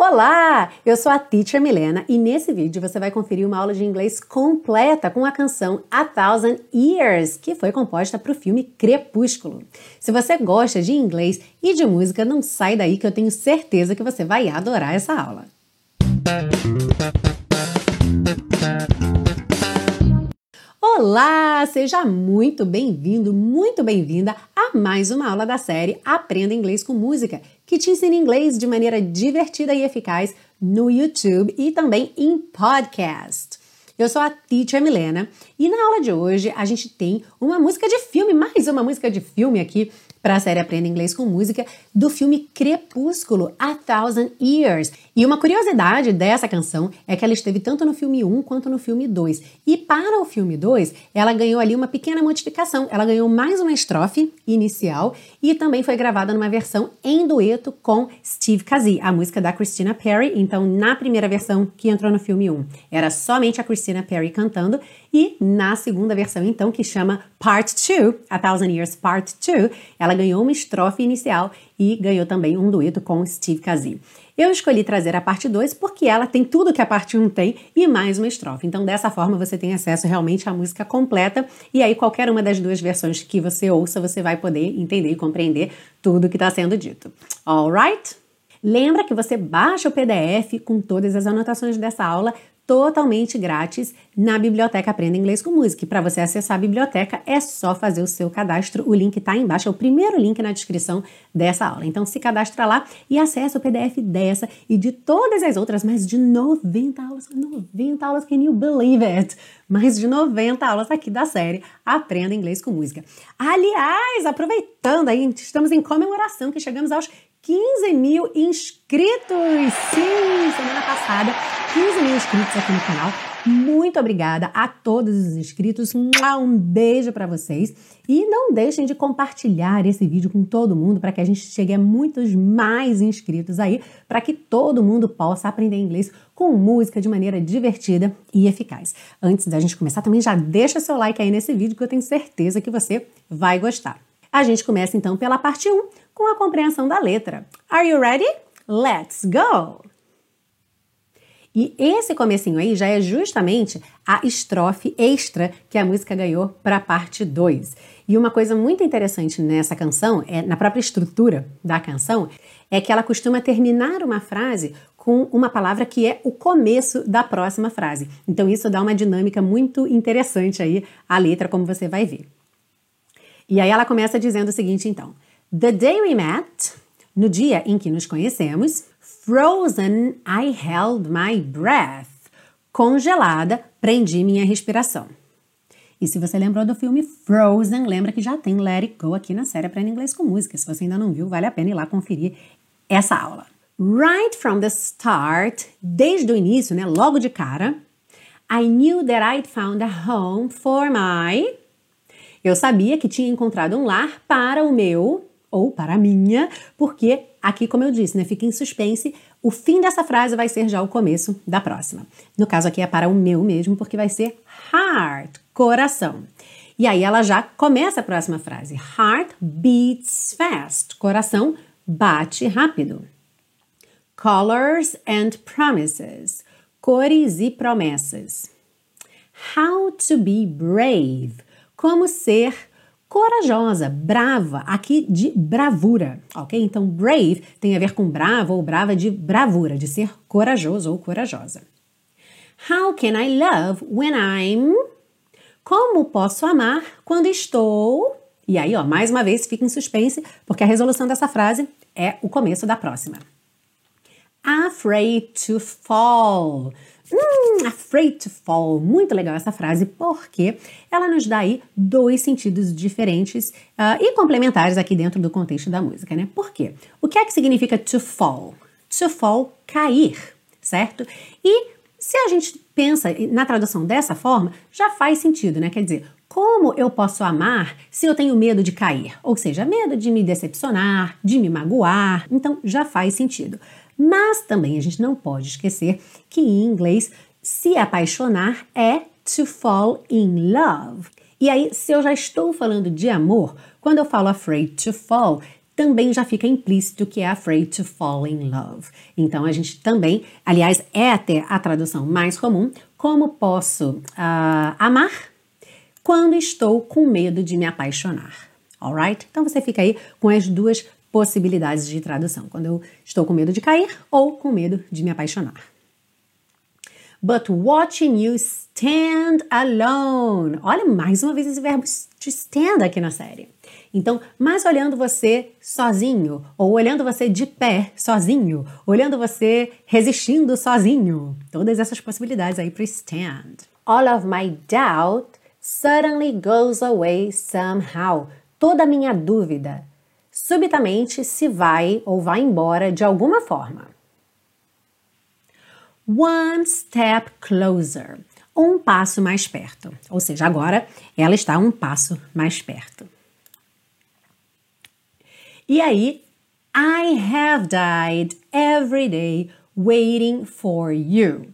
Olá, eu sou a Teacher Milena e nesse vídeo você vai conferir uma aula de inglês completa com a canção A Thousand Years, que foi composta para o filme Crepúsculo. Se você gosta de inglês e de música, não sai daí que eu tenho certeza que você vai adorar essa aula. Olá, seja muito bem-vindo, muito bem-vinda a mais uma aula da série Aprenda Inglês com Música, que te ensina inglês de maneira divertida e eficaz no YouTube e também em podcast. Eu sou a Teacher Milena e na aula de hoje a gente tem uma música de filme, mais uma música de filme aqui para a série Aprenda Inglês com Música do filme Crepúsculo, A Thousand Years. E uma curiosidade dessa canção é que ela esteve tanto no filme 1 quanto no filme 2. E para o filme 2, ela ganhou ali uma pequena modificação. Ela ganhou mais uma estrofe inicial e também foi gravada numa versão em dueto com Steve Kazee, a música da Christina Perry. Então, na primeira versão que entrou no filme 1, era somente a Christina Perry cantando e na segunda versão, então, que chama Part 2, A Thousand Years Part 2, ela ganhou uma estrofe inicial e ganhou também um dueto com Steve Kazee. Eu escolhi trazer a parte 2 porque ela tem tudo que a parte 1 um tem e mais uma estrofe. Então, dessa forma, você tem acesso realmente à música completa e aí qualquer uma das duas versões que você ouça, você vai poder entender e compreender tudo que está sendo dito. Alright? Lembra que você baixa o PDF com todas as anotações dessa aula totalmente grátis na biblioteca Aprenda Inglês com Música. Para você acessar a biblioteca é só fazer o seu cadastro. O link está embaixo, é o primeiro link na descrição dessa aula. Então se cadastra lá e acessa o PDF dessa e de todas as outras, mais de 90 aulas, 90 aulas, can you believe it? Mais de 90 aulas aqui da série Aprenda Inglês com Música. Aliás, aproveitando aí, estamos em comemoração que chegamos aos 15 mil inscritos! Sim, semana passada, 15 mil inscritos aqui no canal. Muito obrigada a todos os inscritos. Um beijo para vocês. E não deixem de compartilhar esse vídeo com todo mundo para que a gente chegue a muitos mais inscritos aí, para que todo mundo possa aprender inglês com música de maneira divertida e eficaz. Antes da gente começar, também já deixa seu like aí nesse vídeo que eu tenho certeza que você vai gostar. A gente começa então pela parte 1, com a compreensão da letra. Are you ready? Let's go! E esse comecinho aí já é justamente a estrofe extra que a música ganhou para a parte 2. E uma coisa muito interessante nessa canção, é na própria estrutura da canção, é que ela costuma terminar uma frase com uma palavra que é o começo da próxima frase. Então isso dá uma dinâmica muito interessante aí à letra, como você vai ver. E aí ela começa dizendo o seguinte, então: The day we met, no dia em que nos conhecemos, frozen I held my breath. Congelada, prendi minha respiração. E se você lembrou do filme Frozen, lembra que já tem Let It Go aqui na série Aprenda Inglês com Música. Se você ainda não viu, vale a pena ir lá conferir essa aula. Right from the start, desde o início, né, logo de cara, I knew that I'd found a home for my eu sabia que tinha encontrado um lar para o meu ou para a minha, porque aqui, como eu disse, né, fica em suspense. O fim dessa frase vai ser já o começo da próxima. No caso aqui é para o meu mesmo, porque vai ser heart, coração. E aí ela já começa a próxima frase. Heart beats fast. Coração bate rápido. Colors and promises. Cores e promessas. How to be brave como ser corajosa, brava, aqui de bravura, ok? Então, brave tem a ver com bravo ou brava de bravura, de ser corajoso ou corajosa. How can I love when I'm? Como posso amar quando estou? E aí, ó, mais uma vez fica em suspense, porque a resolução dessa frase é o começo da próxima. Afraid to fall. Hum, afraid to fall. Muito legal essa frase, porque ela nos dá aí dois sentidos diferentes uh, e complementares aqui dentro do contexto da música, né? Por quê? O que é que significa to fall? To fall, cair, certo? E se a gente pensa na tradução dessa forma, já faz sentido, né? Quer dizer, como eu posso amar se eu tenho medo de cair? Ou seja, medo de me decepcionar, de me magoar. Então já faz sentido. Mas também a gente não pode esquecer que em inglês se apaixonar é to fall in love. E aí, se eu já estou falando de amor, quando eu falo afraid to fall, também já fica implícito que é afraid to fall in love. Então a gente também, aliás, é até a tradução mais comum, como posso uh, amar quando estou com medo de me apaixonar. Alright? Então você fica aí com as duas possibilidades de tradução, quando eu estou com medo de cair ou com medo de me apaixonar. But watching you stand alone. Olha mais uma vez esse verbo to stand aqui na série. Então, mas olhando você sozinho, ou olhando você de pé sozinho, olhando você resistindo sozinho. Todas essas possibilidades aí para stand. All of my doubt suddenly goes away somehow. Toda a minha dúvida subitamente se vai ou vai embora de alguma forma. One step closer. Um passo mais perto. Ou seja, agora ela está um passo mais perto. E aí, I have died every day waiting for you.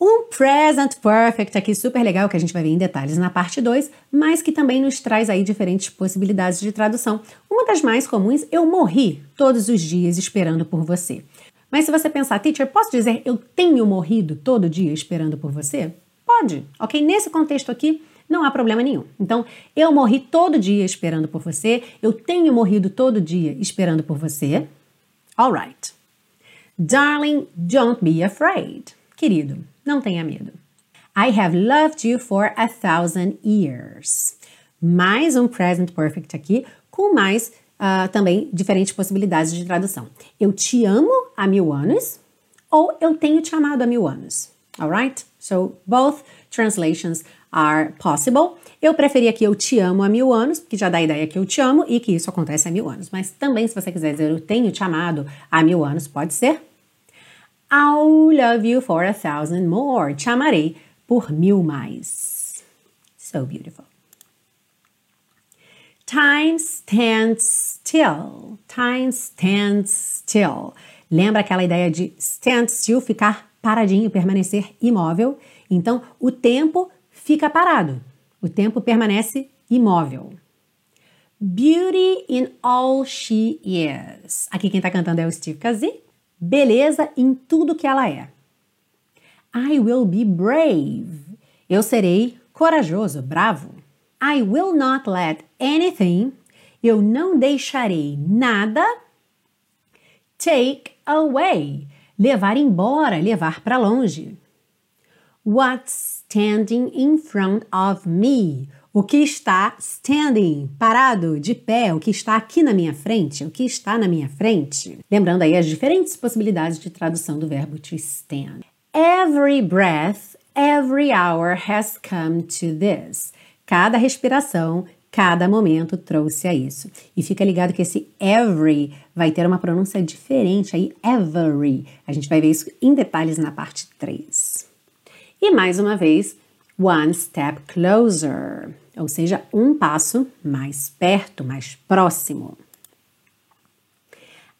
Um present perfect aqui super legal que a gente vai ver em detalhes na parte 2, mas que também nos traz aí diferentes possibilidades de tradução. Uma das mais comuns, eu morri todos os dias esperando por você. Mas se você pensar, teacher, posso dizer eu tenho morrido todo dia esperando por você? Pode, ok? Nesse contexto aqui, não há problema nenhum. Então, eu morri todo dia esperando por você, eu tenho morrido todo dia esperando por você. Alright. Darling, don't be afraid. Querido, não tenha medo. I have loved you for a thousand years. Mais um present perfect aqui, com mais uh, também diferentes possibilidades de tradução. Eu te amo há mil anos ou eu tenho te amado há mil anos. Alright? So both translations are possible. Eu preferia que eu te amo há mil anos, porque já dá a ideia que eu te amo e que isso acontece há mil anos. Mas também, se você quiser dizer eu tenho te amado há mil anos, pode ser I'll love you for a thousand more. Te amarei por mil mais. So beautiful. Time stands still. Time stands still. Lembra aquela ideia de stand still, ficar paradinho, permanecer imóvel? Então, o tempo fica parado. O tempo permanece imóvel. Beauty in all she is. Aqui quem está cantando é o Steve Kazi beleza em tudo que ela é. I will be brave. Eu serei corajoso, bravo. I will not let anything. Eu não deixarei nada. Take away. Levar embora, levar para longe. What's standing in front of me? O que está standing, parado, de pé, o que está aqui na minha frente, o que está na minha frente. Lembrando aí as diferentes possibilidades de tradução do verbo to stand. Every breath, every hour has come to this. Cada respiração, cada momento trouxe a isso. E fica ligado que esse every vai ter uma pronúncia diferente aí, every. A gente vai ver isso em detalhes na parte 3. E mais uma vez, one step closer ou seja, um passo mais perto, mais próximo.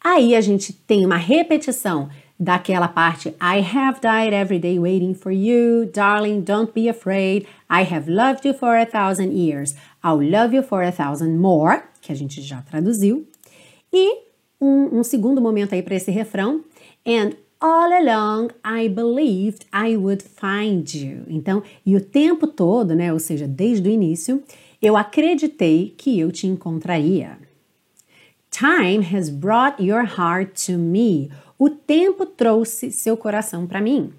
Aí a gente tem uma repetição daquela parte I have died every day waiting for you, darling, don't be afraid. I have loved you for a thousand years. I'll love you for a thousand more, que a gente já traduziu. E um, um segundo momento aí para esse refrão. And All along I believed I would find you. Então, e o tempo todo, né, ou seja, desde o início, eu acreditei que eu te encontraria. Time has brought your heart to me. O tempo trouxe seu coração para mim.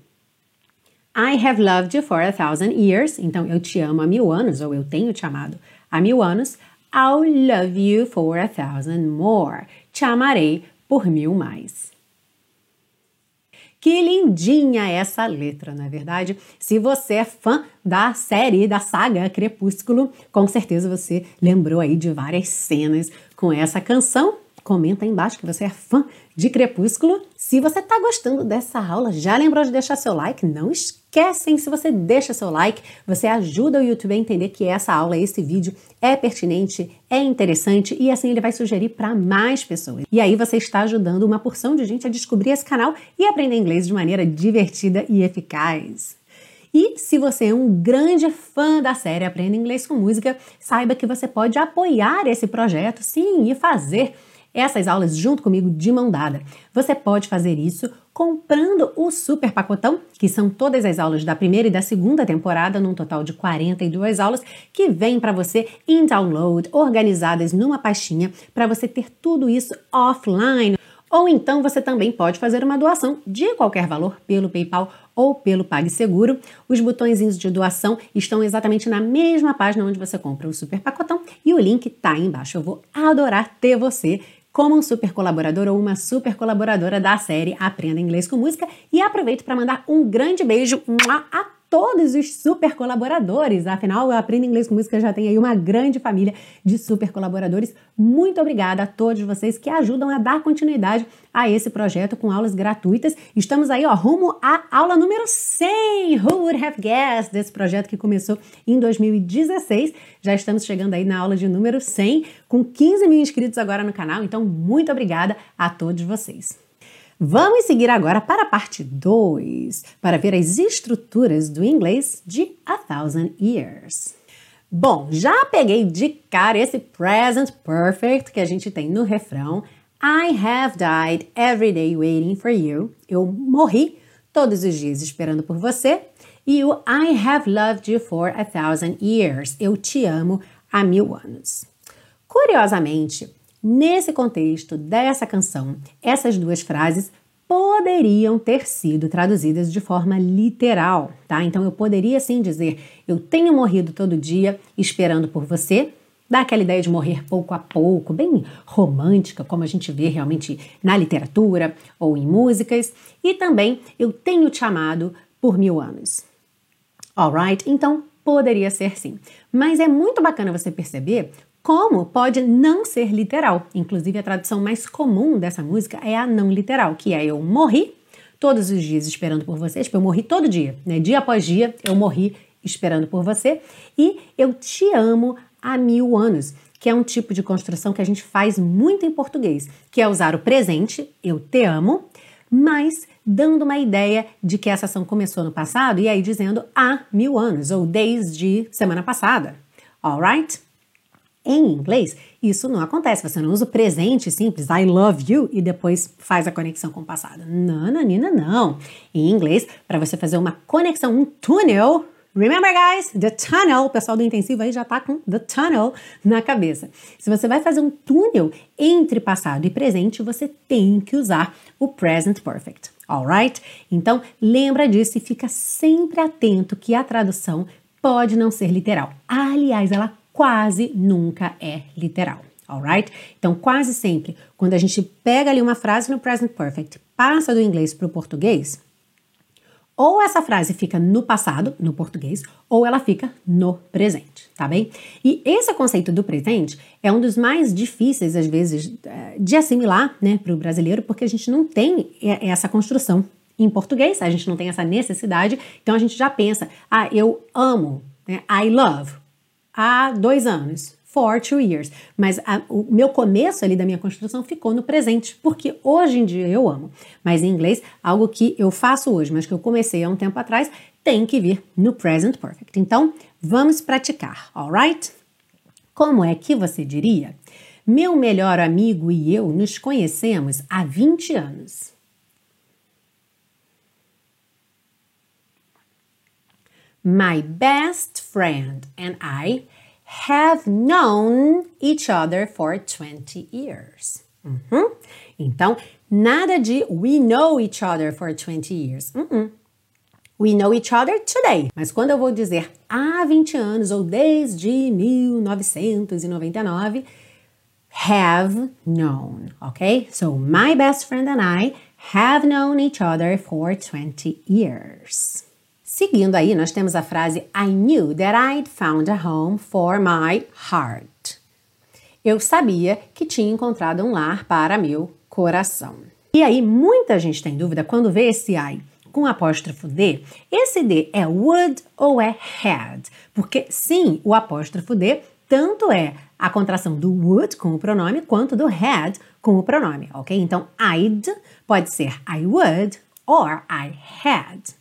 I have loved you for a thousand years. Então, eu te amo há mil anos, ou eu tenho te amado há mil anos. I'll love you for a thousand more. Te amarei por mil mais. Que lindinha essa letra, não é verdade? Se você é fã da série, da saga Crepúsculo, com certeza você lembrou aí de várias cenas com essa canção. Comenta aí embaixo que você é fã de Crepúsculo. Se você está gostando dessa aula, já lembrou de deixar seu like? Não esquecem, se você deixa seu like, você ajuda o YouTube a entender que essa aula, esse vídeo é pertinente, é interessante e assim ele vai sugerir para mais pessoas. E aí você está ajudando uma porção de gente a descobrir esse canal e aprender inglês de maneira divertida e eficaz. E se você é um grande fã da série Aprenda Inglês com Música, saiba que você pode apoiar esse projeto, sim, e fazer essas aulas junto comigo de mão dada. Você pode fazer isso comprando o super pacotão, que são todas as aulas da primeira e da segunda temporada, num total de 42 aulas, que vêm para você em download, organizadas numa pastinha, para você ter tudo isso offline. Ou então você também pode fazer uma doação de qualquer valor pelo PayPal ou pelo PagSeguro. Os botõezinhos de doação estão exatamente na mesma página onde você compra o super pacotão e o link está aí embaixo. Eu vou adorar ter você como um super colaborador ou uma super colaboradora da série Aprenda Inglês com Música. E aproveito para mandar um grande beijo a todos os super colaboradores. Afinal, o Aprenda Inglês com Música já tem aí uma grande família de super colaboradores. Muito obrigada a todos vocês que ajudam a dar continuidade a esse projeto com aulas gratuitas. Estamos aí, ó, rumo à aula número 100. Who would have guessed? Desse projeto que começou em 2016. Já estamos chegando aí na aula de número 100, com 15 mil inscritos agora no canal. Então, muito obrigada a todos vocês. Vamos seguir agora para a parte 2, para ver as estruturas do inglês de A Thousand Years. Bom, já peguei de cara esse present perfect que a gente tem no refrão. I have died every day waiting for you. Eu morri todos os dias esperando por você. E o I have loved you for a thousand years. Eu te amo há mil anos. Curiosamente, Nesse contexto dessa canção, essas duas frases poderiam ter sido traduzidas de forma literal, tá? Então eu poderia sim dizer: Eu tenho morrido todo dia esperando por você. Dá aquela ideia de morrer pouco a pouco, bem romântica, como a gente vê realmente na literatura ou em músicas. E também eu tenho te amado por mil anos. Alright? Então poderia ser sim. Mas é muito bacana você perceber como pode não ser literal. Inclusive, a tradução mais comum dessa música é a não literal, que é eu morri todos os dias esperando por você. Tipo, eu morri todo dia, né? Dia após dia, eu morri esperando por você. E eu te amo há mil anos, que é um tipo de construção que a gente faz muito em português, que é usar o presente, eu te amo, mas dando uma ideia de que essa ação começou no passado e aí dizendo há mil anos, ou desde semana passada. Alright? Em inglês, isso não acontece. Você não usa o presente simples, I love you, e depois faz a conexão com o passado. Não, Nanina, não. Em inglês, para você fazer uma conexão, um túnel, Remember, guys, the tunnel, o pessoal do intensivo aí já tá com the tunnel na cabeça. Se você vai fazer um túnel entre passado e presente, você tem que usar o present perfect, alright? Então, lembra disso e fica sempre atento que a tradução pode não ser literal. Aliás, ela quase nunca é literal. Alright? Então, quase sempre, quando a gente pega ali uma frase no present perfect, passa do inglês para o português, ou essa frase fica no passado, no português, ou ela fica no presente, tá bem? E esse conceito do presente é um dos mais difíceis, às vezes, eh, de assimilar, né, para o brasileiro, porque a gente não tem essa construção em português, a gente não tem essa necessidade, então a gente já pensa, ah, eu amo, né, I love, há dois anos. For two years. Mas a, o meu começo ali da minha construção ficou no presente, porque hoje em dia eu amo. Mas em inglês, algo que eu faço hoje, mas que eu comecei há um tempo atrás, tem que vir no present perfect. Então, vamos praticar, alright? Como é que você diria? Meu melhor amigo e eu nos conhecemos há 20 anos. My best friend and I have known each other for 20 years. Uhum. Então, nada de we know each other for 20 years. Uhum. We know each other today. Mas quando eu vou dizer há 20 anos ou desde 1999, have known, ok? So, my best friend and I have known each other for 20 years. Seguindo aí, nós temos a frase I knew that I'd found a home for my heart. Eu sabia que tinha encontrado um lar para meu coração. E aí, muita gente tem dúvida quando vê esse I com apóstrofo D. Esse D é would ou é had? Porque sim, o apóstrofo D tanto é a contração do would com o pronome quanto do had com o pronome, ok? Então, I'd pode ser I would or I had.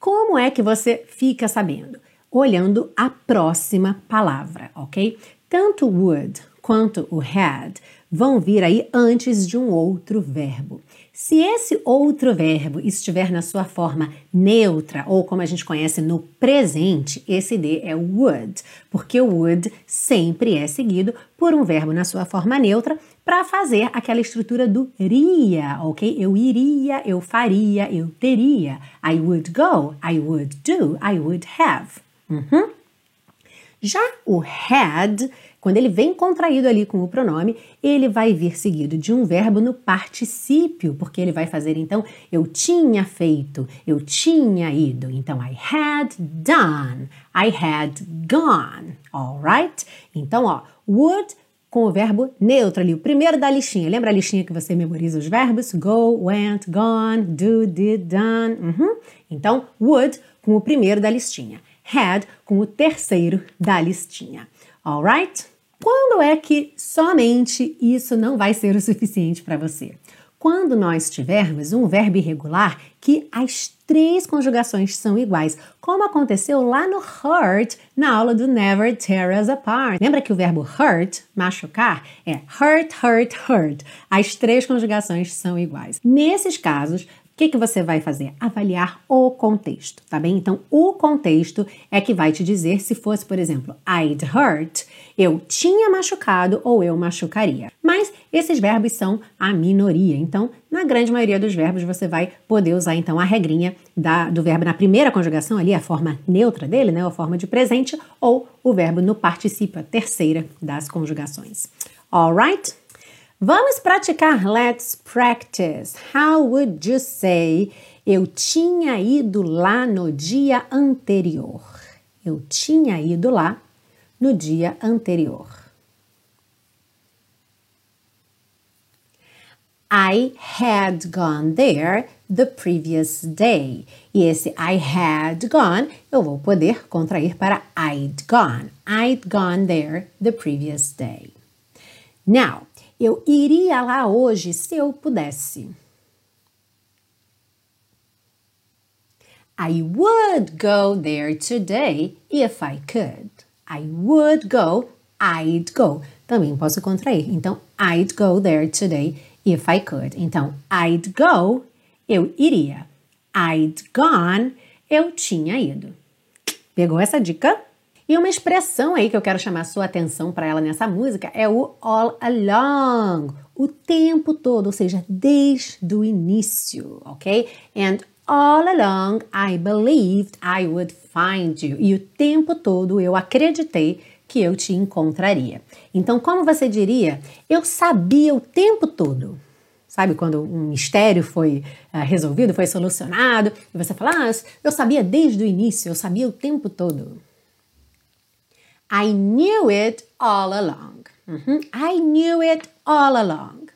Como é que você fica sabendo? Olhando a próxima palavra, ok? Tanto would quanto o had vão vir aí antes de um outro verbo. Se esse outro verbo estiver na sua forma neutra, ou como a gente conhece no presente, esse D é would, porque o would sempre é seguido por um verbo na sua forma neutra para fazer aquela estrutura do iria, ok? Eu iria, eu faria, eu teria. I would go, I would do, I would have. Uhum. Já o had quando ele vem contraído ali com o pronome, ele vai vir seguido de um verbo no particípio, porque ele vai fazer então eu tinha feito, eu tinha ido. Então I had done, I had gone, alright? Então, ó, would com o verbo neutro ali, o primeiro da listinha. Lembra a listinha que você memoriza os verbos? Go, went, gone, do, did, done. Uhum. Então, would com o primeiro da listinha. Had com o terceiro da listinha. Alright? Quando é que somente isso não vai ser o suficiente para você? Quando nós tivermos um verbo irregular que as três conjugações são iguais, como aconteceu lá no hurt na aula do Never Tear Us Apart. Lembra que o verbo hurt, machucar, é hurt, hurt, hurt. As três conjugações são iguais. Nesses casos, que, que você vai fazer? Avaliar o contexto, tá bem? Então, o contexto é que vai te dizer se fosse, por exemplo, I'd hurt, eu tinha machucado ou eu machucaria. Mas esses verbos são a minoria, então, na grande maioria dos verbos, você vai poder usar, então, a regrinha da, do verbo na primeira conjugação ali, a forma neutra dele, né, a forma de presente, ou o verbo no particípio, a terceira das conjugações. Alright? Vamos praticar. Let's practice. How would you say? Eu tinha ido lá no dia anterior. Eu tinha ido lá no dia anterior. I had gone there the previous day. E esse I had gone eu vou poder contrair para I'd gone. I'd gone there the previous day. Now, eu iria lá hoje se eu pudesse. I would go there today if I could. I would go, I'd go. Também posso contrair. Então, I'd go there today if I could. Então, I'd go, eu iria. I'd gone, eu tinha ido. Pegou essa dica? E uma expressão aí que eu quero chamar sua atenção para ela nessa música é o all along, o tempo todo, ou seja, desde o início, ok? And all along I believed I would find you. E o tempo todo eu acreditei que eu te encontraria. Então, como você diria? Eu sabia o tempo todo. Sabe quando um mistério foi uh, resolvido, foi solucionado, e você fala, ah, eu sabia desde o início, eu sabia o tempo todo. I knew it all along. Mm-hmm. I knew it all along.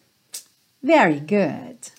Very good.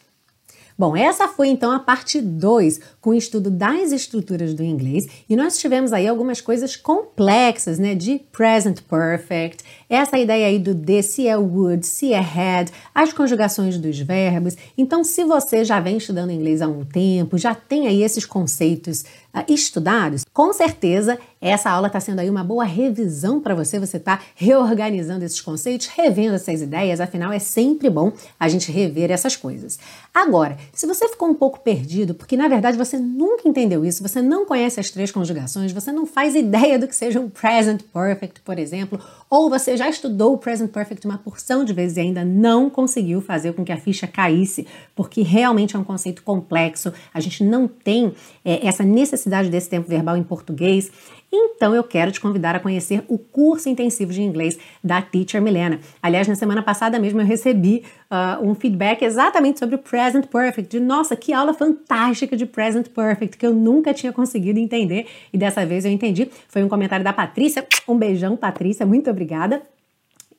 Bom, essa foi então a parte 2 com o estudo das estruturas do inglês e nós tivemos aí algumas coisas complexas, né, de present perfect, essa ideia aí do de, se é would, se é had, as conjugações dos verbos. Então, se você já vem estudando inglês há um tempo, já tem aí esses conceitos uh, estudados, com certeza essa aula está sendo aí uma boa revisão para você. Você está reorganizando esses conceitos, revendo essas ideias, afinal é sempre bom a gente rever essas coisas. Agora, se você ficou um pouco perdido, porque na verdade você nunca entendeu isso, você não conhece as três conjugações, você não faz ideia do que seja um present perfect, por exemplo, ou você já estudou o present perfect uma porção de vezes e ainda não conseguiu fazer com que a ficha caísse, porque realmente é um conceito complexo, a gente não tem é, essa necessidade desse tempo verbal em português. Então eu quero te convidar a conhecer o curso intensivo de inglês da Teacher Milena. Aliás, na semana passada mesmo eu recebi uh, um feedback exatamente sobre o Present Perfect. De nossa, que aula fantástica de Present Perfect que eu nunca tinha conseguido entender e dessa vez eu entendi. Foi um comentário da Patrícia. Um beijão, Patrícia, muito obrigada.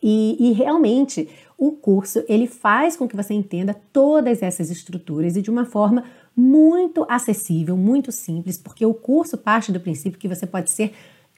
E, e, realmente o curso ele faz com que você entenda todas essas estruturas e de uma forma muito acessível, muito simples, porque o curso parte do princípio que você pode ser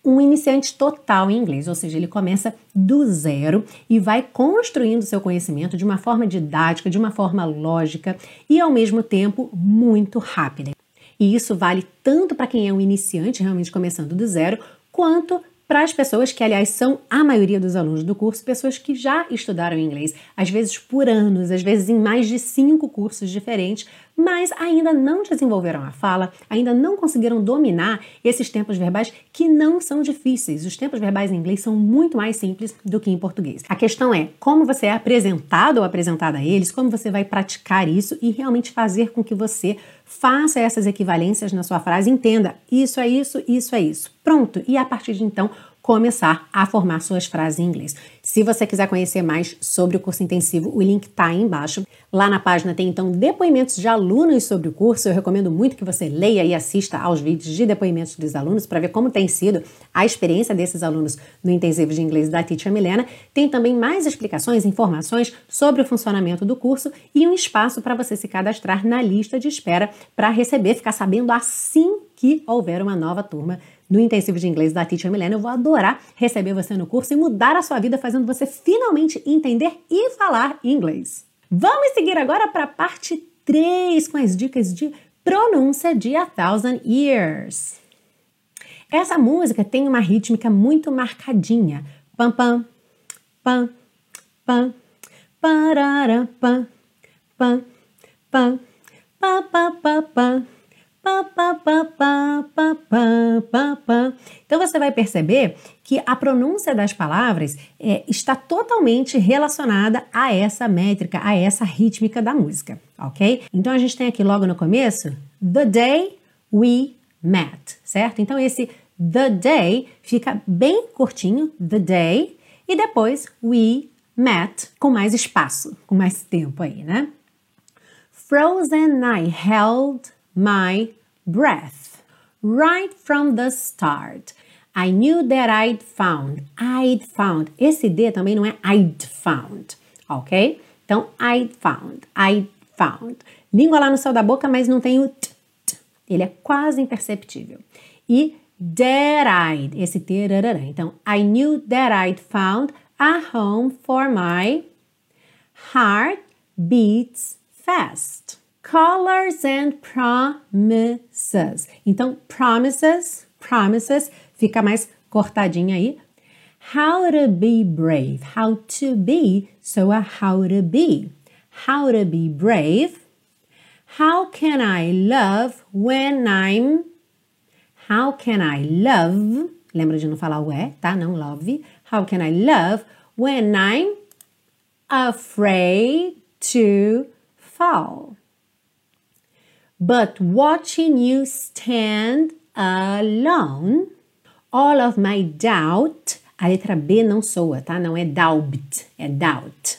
um iniciante total em inglês, ou seja, ele começa do zero e vai construindo seu conhecimento de uma forma didática, de uma forma lógica e ao mesmo tempo muito rápida. E isso vale tanto para quem é um iniciante, realmente começando do zero, quanto para as pessoas que, aliás, são a maioria dos alunos do curso, pessoas que já estudaram inglês, às vezes por anos, às vezes em mais de cinco cursos diferentes, mas ainda não desenvolveram a fala, ainda não conseguiram dominar esses tempos verbais que não são difíceis. Os tempos verbais em inglês são muito mais simples do que em português. A questão é como você é apresentado ou apresentada a eles, como você vai praticar isso e realmente fazer com que você faça essas equivalências na sua frase, entenda isso é isso, isso é isso. Pronto. E a partir de então, começar a formar suas frases em inglês. Se você quiser conhecer mais sobre o curso intensivo, o link está aí embaixo. Lá na página tem então depoimentos de alunos sobre o curso. Eu recomendo muito que você leia e assista aos vídeos de depoimentos dos alunos para ver como tem sido a experiência desses alunos no intensivo de inglês da Teacher Milena. Tem também mais explicações, informações sobre o funcionamento do curso e um espaço para você se cadastrar na lista de espera para receber, ficar sabendo assim que houver uma nova turma no intensivo de inglês da Teacher Milena. Eu vou adorar receber você no curso e mudar a sua vida fazendo você finalmente entender e falar inglês. Vamos seguir agora para a parte 3 com as dicas de pronúncia de A Thousand Years. Essa música tem uma rítmica muito marcadinha. Pam pam pam pam parara pam pam pam pam pam pam pam então você vai perceber que a pronúncia das palavras é, está totalmente relacionada a essa métrica, a essa rítmica da música, ok? Então a gente tem aqui logo no começo the day we met, certo? Então esse the day fica bem curtinho, the day, e depois we met com mais espaço, com mais tempo aí, né? Frozen I held my breath. Right from the start. I knew that I'd found. I'd found. Esse D também não é I'd found, ok? Então, I'd found. I'd found. Língua lá no céu da boca, mas não tem o t, t. Ele é quase imperceptível. E that I'd, esse T, então, I knew that I'd found a home for my heart beats fast. Colors and promises. Então, promises, promises, fica mais cortadinha aí. How to be brave. How to be, so a how to be. How to be brave. How can I love when I'm. How can I love? Lembra de não falar o é, tá? Não love. How can I love when I'm afraid to fall? But watching you stand alone, all of my doubt, a letra B não soa, tá? Não é doubt, é doubt.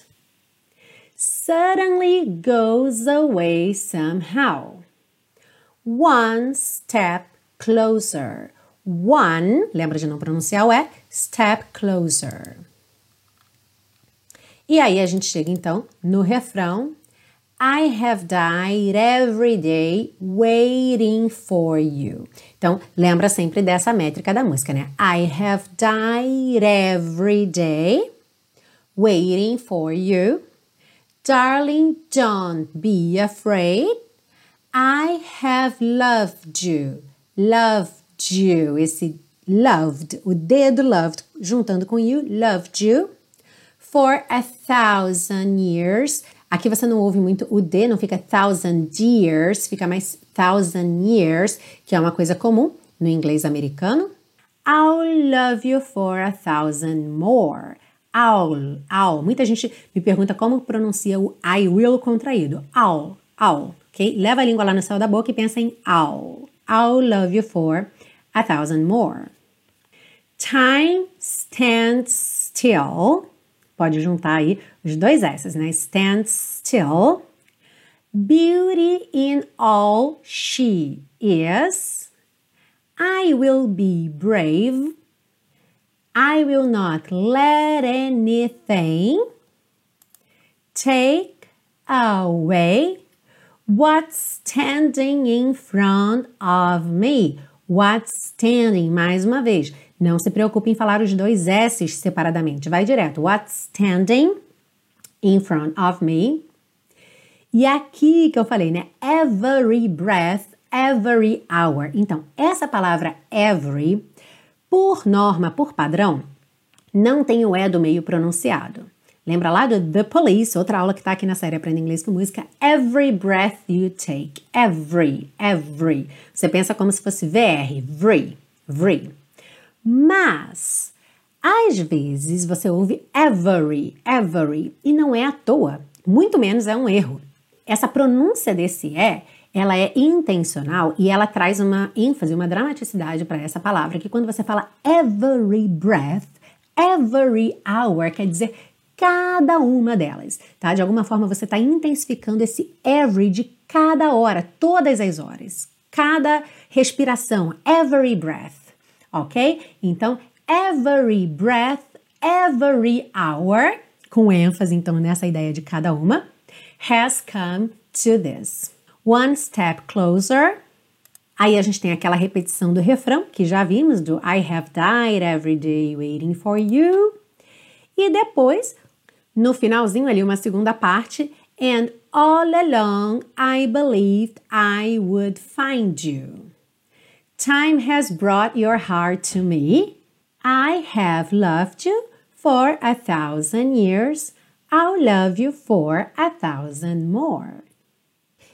Suddenly goes away somehow. One step closer. One, lembra de não pronunciar o é, step closer. E aí a gente chega então no refrão I have died every day waiting for you. Então, lembra sempre dessa métrica da música, né? I have died every day waiting for you. Darling, don't be afraid. I have loved you. Loved you. Esse loved, o dedo loved, juntando com you, loved you for a thousand years. Aqui você não ouve muito o D, não fica thousand years, fica mais thousand years, que é uma coisa comum no inglês americano. I'll love you for a thousand more. I'll, I'll. Muita gente me pergunta como pronuncia o I will contraído. I'll, I'll, ok? Leva a língua lá no céu da boca e pensa em I'll. I'll love you for a thousand more. Time stands still Pode juntar aí os dois S's, né? Stand still. Beauty in all she is. I will be brave. I will not let anything take away what's standing in front of me. What's standing, mais uma vez. Não se preocupe em falar os dois S's separadamente. Vai direto. What's standing in front of me? E aqui que eu falei, né? Every breath, every hour. Então, essa palavra every Por norma, por padrão, não tem o E do meio pronunciado. Lembra lá do The Police, outra aula que está aqui na série Aprenda Inglês com Música? Every breath you take. Every, every. Você pensa como se fosse VR, vree, vree. Mas, às vezes você ouve every, every, e não é à toa, muito menos é um erro. Essa pronúncia desse E, ela é intencional e ela traz uma ênfase, uma dramaticidade para essa palavra, que quando você fala every breath, every hour, quer dizer cada uma delas, tá? De alguma forma você está intensificando esse every de cada hora, todas as horas, cada respiração, every breath ok? Então, every breath, every hour, com ênfase então nessa ideia de cada uma, has come to this. One step closer. Aí a gente tem aquela repetição do refrão que já vimos do I have died every day waiting for you. E depois, no finalzinho ali, uma segunda parte, and all along I believed I would find you. Time has brought your heart to me. I have loved you for a thousand years. I'll love you for a thousand more.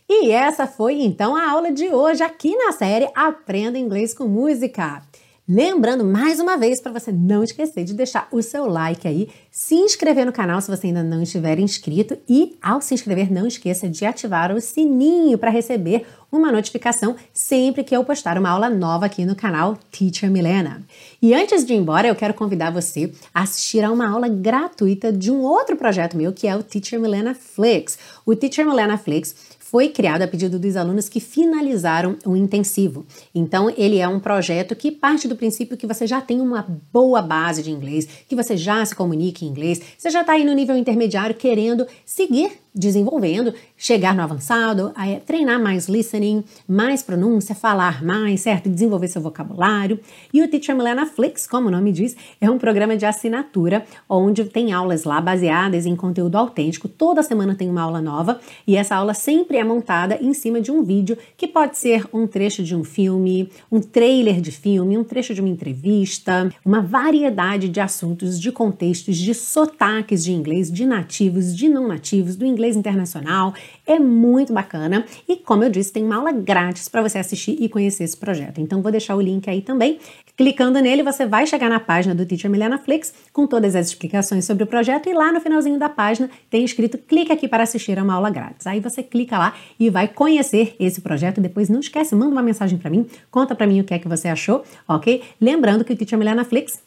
E essa foi então a aula de hoje aqui na série Aprenda Inglês com Música. Lembrando mais uma vez para você não esquecer de deixar o seu like aí, se inscrever no canal se você ainda não estiver inscrito e ao se inscrever não esqueça de ativar o sininho para receber uma notificação sempre que eu postar uma aula nova aqui no canal Teacher Milena. E antes de ir embora, eu quero convidar você a assistir a uma aula gratuita de um outro projeto meu que é o Teacher Milena Flix. O Teacher Milena Flix foi criado a pedido dos alunos que finalizaram o intensivo. Então, ele é um projeto que parte do princípio que você já tem uma boa base de inglês, que você já se comunica em inglês, você já está aí no nível intermediário querendo seguir desenvolvendo, chegar no avançado, é treinar mais listening, mais pronúncia, falar mais, certo? Desenvolver seu vocabulário. E o Teacher Milena Flix, como o nome diz, é um programa de assinatura onde tem aulas lá baseadas em conteúdo autêntico. Toda semana tem uma aula nova e essa aula sempre é montada em cima de um vídeo que pode ser um trecho de um filme, um trailer de filme, um trecho de uma entrevista, uma variedade de assuntos, de contextos, de sotaques de inglês, de nativos, de não nativos, do inglês inglês internacional. É muito bacana e, como eu disse, tem uma aula grátis para você assistir e conhecer esse projeto. Então, vou deixar o link aí também. Clicando nele, você vai chegar na página do Teacher Milena Flix com todas as explicações sobre o projeto e lá no finalzinho da página tem escrito clique aqui para assistir a uma aula grátis. Aí você clica lá e vai conhecer esse projeto. Depois não esquece, manda uma mensagem para mim, conta para mim o que é que você achou, ok? Lembrando que o Teacher Milena Flix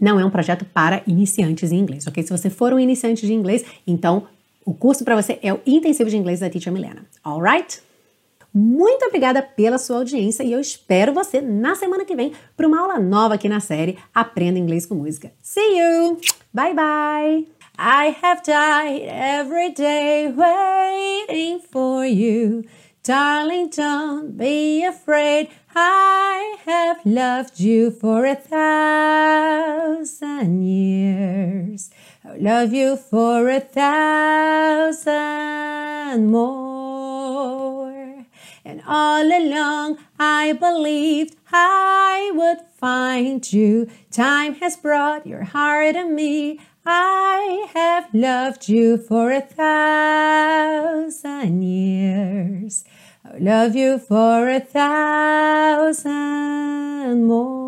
não é um projeto para iniciantes em inglês, ok? Se você for um iniciante de inglês, então o curso para você é o Intensivo de Inglês da Teacher Milena. Alright? Muito obrigada pela sua audiência e eu espero você na semana que vem para uma aula nova aqui na série Aprenda Inglês com Música. See you! Bye bye! I have died every day waiting for you. Darling, don't be afraid. I have loved you for a thousand years. I'll love you for a thousand more. And all along I believed I would find you. Time has brought your heart to me. I have loved you for a thousand years. I'll love you for a thousand more.